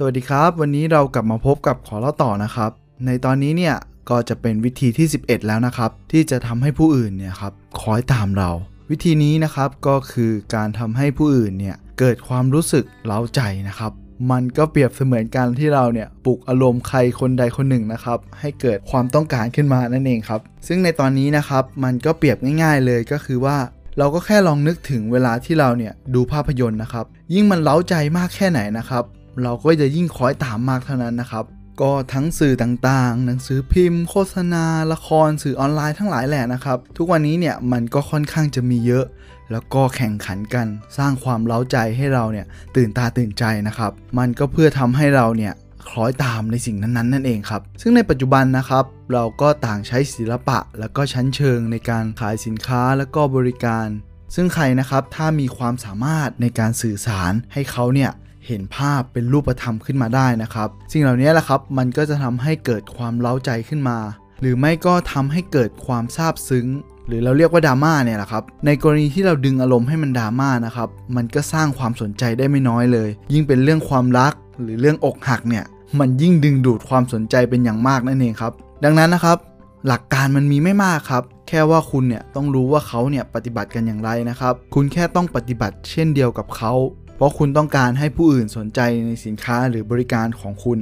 สวัสดีครับ วันนี้เรากลับมาพบกับขอเล่าต่อนะครับ ในตอนนี้เนี่ยก็จะเป็นวิธีที่ 11 แล้วนะครับ ที่จะทำให้ผู้อื่นเนี่ยครับคอยตามเรา วิธีนี้นะครับก็คือการทำให้ผู้อื่นเนี่ยเกิดความรู้สึกเล้าใจนะครับ มันก็เปรียบเสมือนการที่เราเนี่ยปลุกอารมณ์ใครคนใดคนหนึ่งนะครับให้เกิดความต้องการขึ้นมานั่นเองครับ ซึ่งในตอนนี้นะครับมันก็เปรียบง่าย ๆ เลยก็คือว่าเราก็แค่ลองนึกถึงเวลาที่เราเนี่ยดูภาพยนตร์นะครับ ยิ่งมันเล้าใจมากแค่ไหนนะครับ เราก็จะยิ่งคอยตามมากเท่านั้นนะครับ ก็ทั้งสื่อต่างๆ หนังสือพิมพ์ โฆษณา ละครสื่อออนไลน์ทั้งหลายแหละนะครับ ทุกวันนี้เนี่ยมันก็ค่อนข้างจะมีเยอะ แล้วก็แข่งขันกันสร้างความเล้าใจให้เราเนี่ยตื่นตาตื่นใจนะครับ มันก็เพื่อทำให้เราเนี่ยคล้อยตามในสิ่งนั้นๆ นั่นเองครับ ซึ่งในปัจจุบันนะครับ เราก็ต่างใช้ศิลปะ แล้วก็ชั้นเชิงในการขายสินค้าแล้วก็บริการ ซึ่งใครนะครับถ้ามีความสามารถในการสื่อสารให้เขาเนี่ย เห็นภาพเป็นรูปธรรมขึ้นมาได้นะครับ สิ่งเหล่านี้แหละครับมันก็จะทำให้เกิดความเล้าใจขึ้นมา หรือไม่ก็ทำให้เกิดความซาบซึ้ง หรือเราเรียกว่าดราม่าเนี่ยแหละครับ ในกรณีที่เราดึงอารมณ์ให้มันดราม่านะครับ มันก็สร้างความสนใจได้ไม่น้อยเลย ยิ่งเป็นเรื่องความรักหรือเรื่องอกหักเนี่ย มันยิ่งดึงดูดความสนใจเป็นอย่างมากนั่นเองครับ ดังนั้นนะครับหลักการมันมีไม่มากครับ แค่ว่าคุณเนี่ยต้องรู้ว่าเขาเนี่ยปฏิบัติกันอย่างไรนะครับ คุณแค่ต้องปฏิบัติเช่นเดียวกับเขา เพราะคุณต้องการให้ผู้อื่นสนใจในสินค้าหรือบริการของคุณ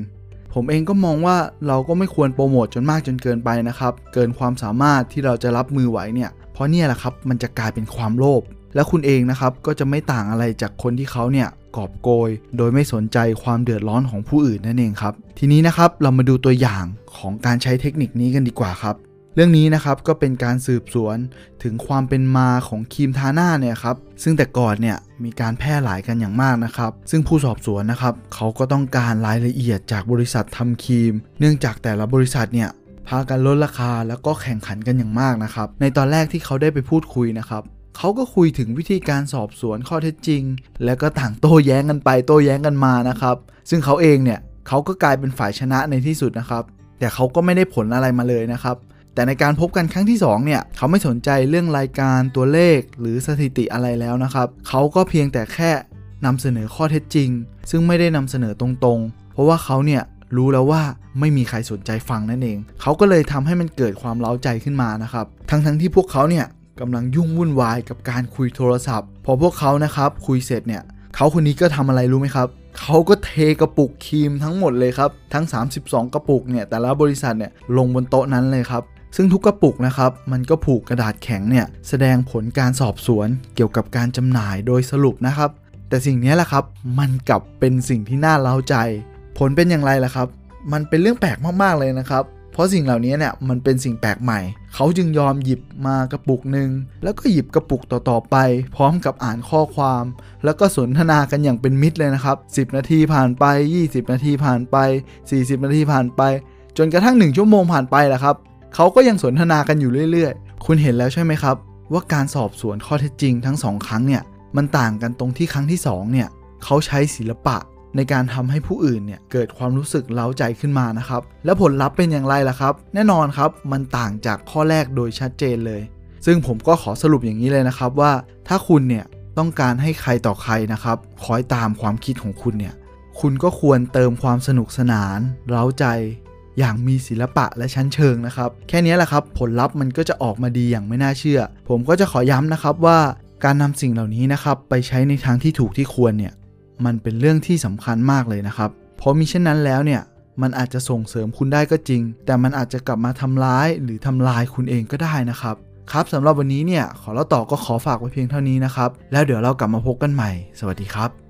ผมเองก็มองว่าเราก็ไม่ควรโปรโมทจนมากจนเกินไปนะครับ เกินความสามารถที่เราจะรับมือไหวเนี่ย เพราะเนี่ยแหละครับมันจะกลายเป็นความโลภ และคุณเองนะครับก็จะไม่ต่างอะไรจากคนที่เขาเนี่ยกอบโกย โดยไม่สนใจความเดือดร้อนของผู้อื่นนั่นเองครับ ทีนี้นะครับเรามาดูตัวอย่างของการใช้เทคนิคนี้กันดีกว่าครับ เรื่องนี้นะครับก็เป็นการสืบสวนถึงความเป็นมาของครีมทาหน้าเนี่ยครับซึ่งแต่ก่อนเนี่ยมีการแพร่หลายกันอย่างมากนะครับ ซึ่งผู้สอบสวนนะครับเขาก็ต้องการรายละเอียดจากบริษัททำครีม เนื่องจากแต่ละบริษัทเนี่ยพากันลดราคาแล้วก็แข่งขันกันอย่างมากนะครับ ในตอนแรกที่เขาได้ไปพูดคุยนะครับเขาก็คุยถึงวิธีการสอบสวนข้อเท็จจริง แล้วก็ต่างโต้แย้งกันไปโต้แย้งกันมานะครับ ซึ่งเขาเองเนี่ยเขาก็กลายเป็นฝ่ายชนะในที่สุดนะครับ แต่เขาก็ไม่ได้ผลอะไรมาเลยนะครับ แต่ในการพบกันครั้งที่2เนี่ยเขาไม่สนใจเรื่องรายการตัวเลขหรือสถิติอะไรแล้วนะครับเขาก็เพียงแต่แค่นำเสนอข้อเท็จจริง ซึ่งไม่ได้นำเสนอตรงๆ เพราะว่าเขาเนี่ยรู้แล้วว่าไม่มีใครสนใจฟังนั่นเอง เขาก็เลยทำให้มันเกิดความเล้าใจขึ้นมานะครับ ทั้งๆที่พวกเขาเนี่ยกำลังยุ่งวุ่นวายกับการคุยโทรศัพท์ พอพวกเขานะครับคุยเสร็จเนี่ย เขาคนนี้ก็ทำอะไรรู้ไหมครับ เขาก็เทกระปุกครีมทั้งหมดเลยครับ ทั้ง 32 กระปุกเนี่ยแต่ละบริษัทเนี่ยลงบนโต๊ะนั้นเลยครับ ซึ่งทุกกระปุกนะครับ มันก็ผูกกระดาษแข็งเนี่ยแสดงผลการสอบสวนเกี่ยวกับการจำหน่ายโดยสรุปนะครับ แต่สิ่งนี้แหละครับ มันกลับเป็นสิ่งที่น่าเล้าใจ ผลเป็นอย่างไรล่ะครับ มันเป็นเรื่องแปลกมากๆเลยนะครับ เพราะสิ่งเหล่านี้เนี่ยมันเป็นสิ่งแปลกใหม่ เขาจึงยอมหยิบมากระปุกหนึ่งแล้วก็หยิบกระปุกต่อๆไป พร้อมกับอ่านข้อความ แล้วก็สนทนากันอย่างเป็นมิตรเลยนะครับ10 นาทีผ่านไป 20 นาทีผ่านไป 40 นาทีผ่านไป จนกระทั่ง 1 ชั่วโมงผ่านไปแหละครับ เขาก็ยังสนทนากันอยู่เรื่อยๆ คุณเห็นแล้วใช่ไหมครับ ว่าการสอบสวนข้อเท็จจริงทั้งสองครั้งเนี่ยมันต่างกันตรงที่ครั้งที่สองเนี่ยเขาใช้ศิลปะในการทำให้ผู้อื่นเนี่ยเกิดความรู้สึกเล้าใจขึ้นมานะครับ และผลลัพธ์เป็นอย่างไรล่ะครับ แน่นอนครับมันต่างจากข้อแรกโดยชัดเจนเลย ซึ่งผมก็ขอสรุปอย่างนี้เลยนะครับว่า ถ้าคุณเนี่ยต้องการให้ใครต่อใครนะครับคอยตามความคิดของคุณเนี่ยคุณก็ควรเติมความสนุกสนาน เร้าใจ อย่างมีศิลปะและชั้นเชิงนะครับ แค่นี้แหละครับ ผลลัพธ์มันก็จะออกมาดีอย่างไม่น่าเชื่อ ผมก็จะขอย้ำนะครับว่าการนำสิ่งเหล่านี้นะครับไปใช้ในทางที่ถูกที่ควรเนี่ยมันเป็นเรื่องที่สำคัญมากเลยนะครับ เพราะมิเช่นนั้นแล้วเนี่ยมันอาจจะส่งเสริมคุณได้ก็จริง แต่มันอาจจะกลับมาทำร้ายหรือทำลายคุณเองก็ได้นะครับครับสำหรับวันนี้เนี่ยขอเล่าต่อก็ขอฝากไว้เพียงเท่านี้นะครับ แล้วเดี๋ยวเรากลับมาพบกันใหม่ สวัสดีครับ